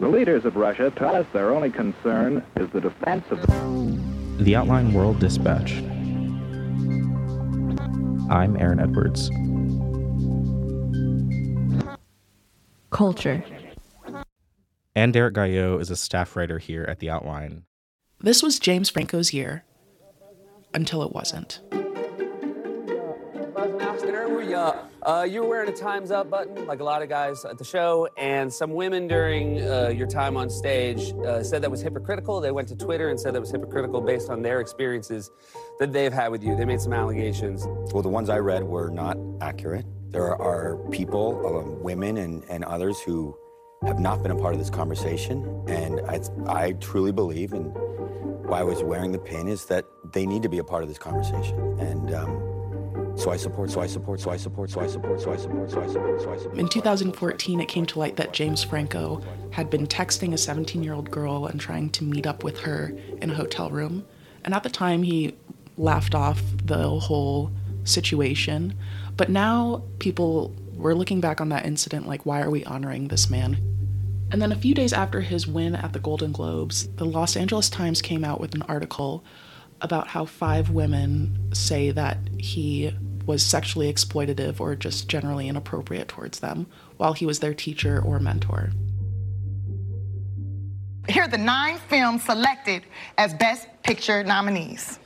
The leaders of Russia tell us their only concern is the defense of the the Outline World Dispatch. I'm Aaron Edwards. Culture. Ann Derrick-Gaillot is a staff writer here at The Outline. This was James Franco's year until it wasn't. Uh, you were wearing a Time's Up button, like a lot of guys at the show, and some women during uh, your time on stage uh, said that was hypocritical. They went to Twitter and said that was hypocritical based on their experiences that they've had with you. They made some allegations. Well, the ones I read were not accurate. There are people, um, women and, and others who have not been a part of this conversation, and I, I truly believe, and why I was wearing the pin is that they need to be a part of this conversation. And um, so I support, so I support, so I support, so I support, so I support, so I support, so I support. In 2014, it came to light that James Franco had been texting a 17 year old girl and trying to meet up with her in a hotel room. And at the time, he laughed off the whole situation. But now people were looking back on that incident like, why are we honoring this man? And then a few days after his win at the Golden Globes, the Los Angeles Times came out with an article about how five women say that he was sexually exploitative or just generally inappropriate towards them while he was their teacher or mentor. Here are the nine films selected as Best Picture nominees.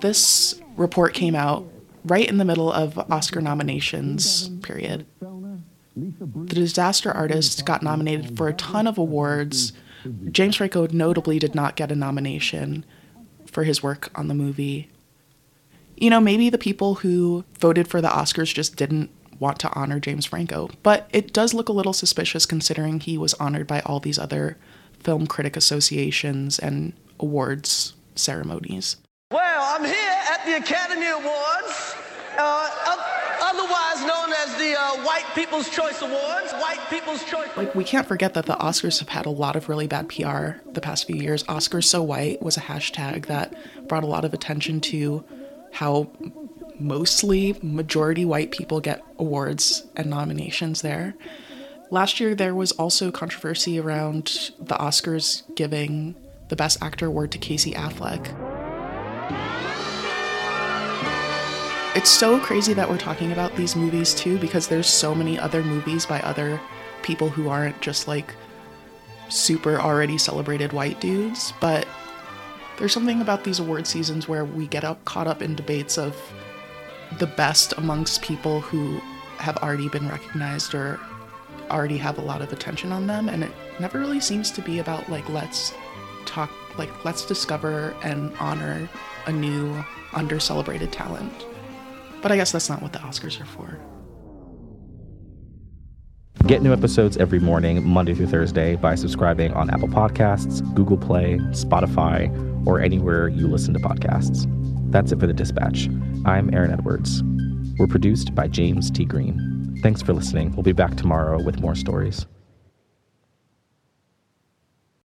This report came out right in the middle of Oscar nominations period. The Disaster Artist got nominated for a ton of awards. James Franco notably did not get a nomination for his work on the movie you know, maybe the people who voted for the Oscars just didn't want to honor James Franco. But it does look a little suspicious considering he was honored by all these other film critic associations and awards ceremonies. Well, I'm here at the Academy Awards, uh, otherwise known as the uh, White People's Choice Awards. White People's Choice. Like, we can't forget that the Oscars have had a lot of really bad PR the past few years. Oscars So White was a hashtag that brought a lot of attention to how mostly majority white people get awards and nominations there. Last year, there was also controversy around the Oscars giving the Best Actor award to Casey Affleck. It's so crazy that we're talking about these movies too, because there's so many other movies by other people who aren't just like super already celebrated white dudes, but there's something about these award seasons where we get up, caught up in debates of the best amongst people who have already been recognized or already have a lot of attention on them and it never really seems to be about like let's talk like let's discover and honor a new under celebrated talent. But i guess that's not what the oscars are for. Get new episodes every morning, Monday through Thursday, by subscribing on Apple Podcasts, Google Play, Spotify, or anywhere you listen to podcasts. That's it for the dispatch. I'm Aaron Edwards. We're produced by James T. Green. Thanks for listening. We'll be back tomorrow with more stories.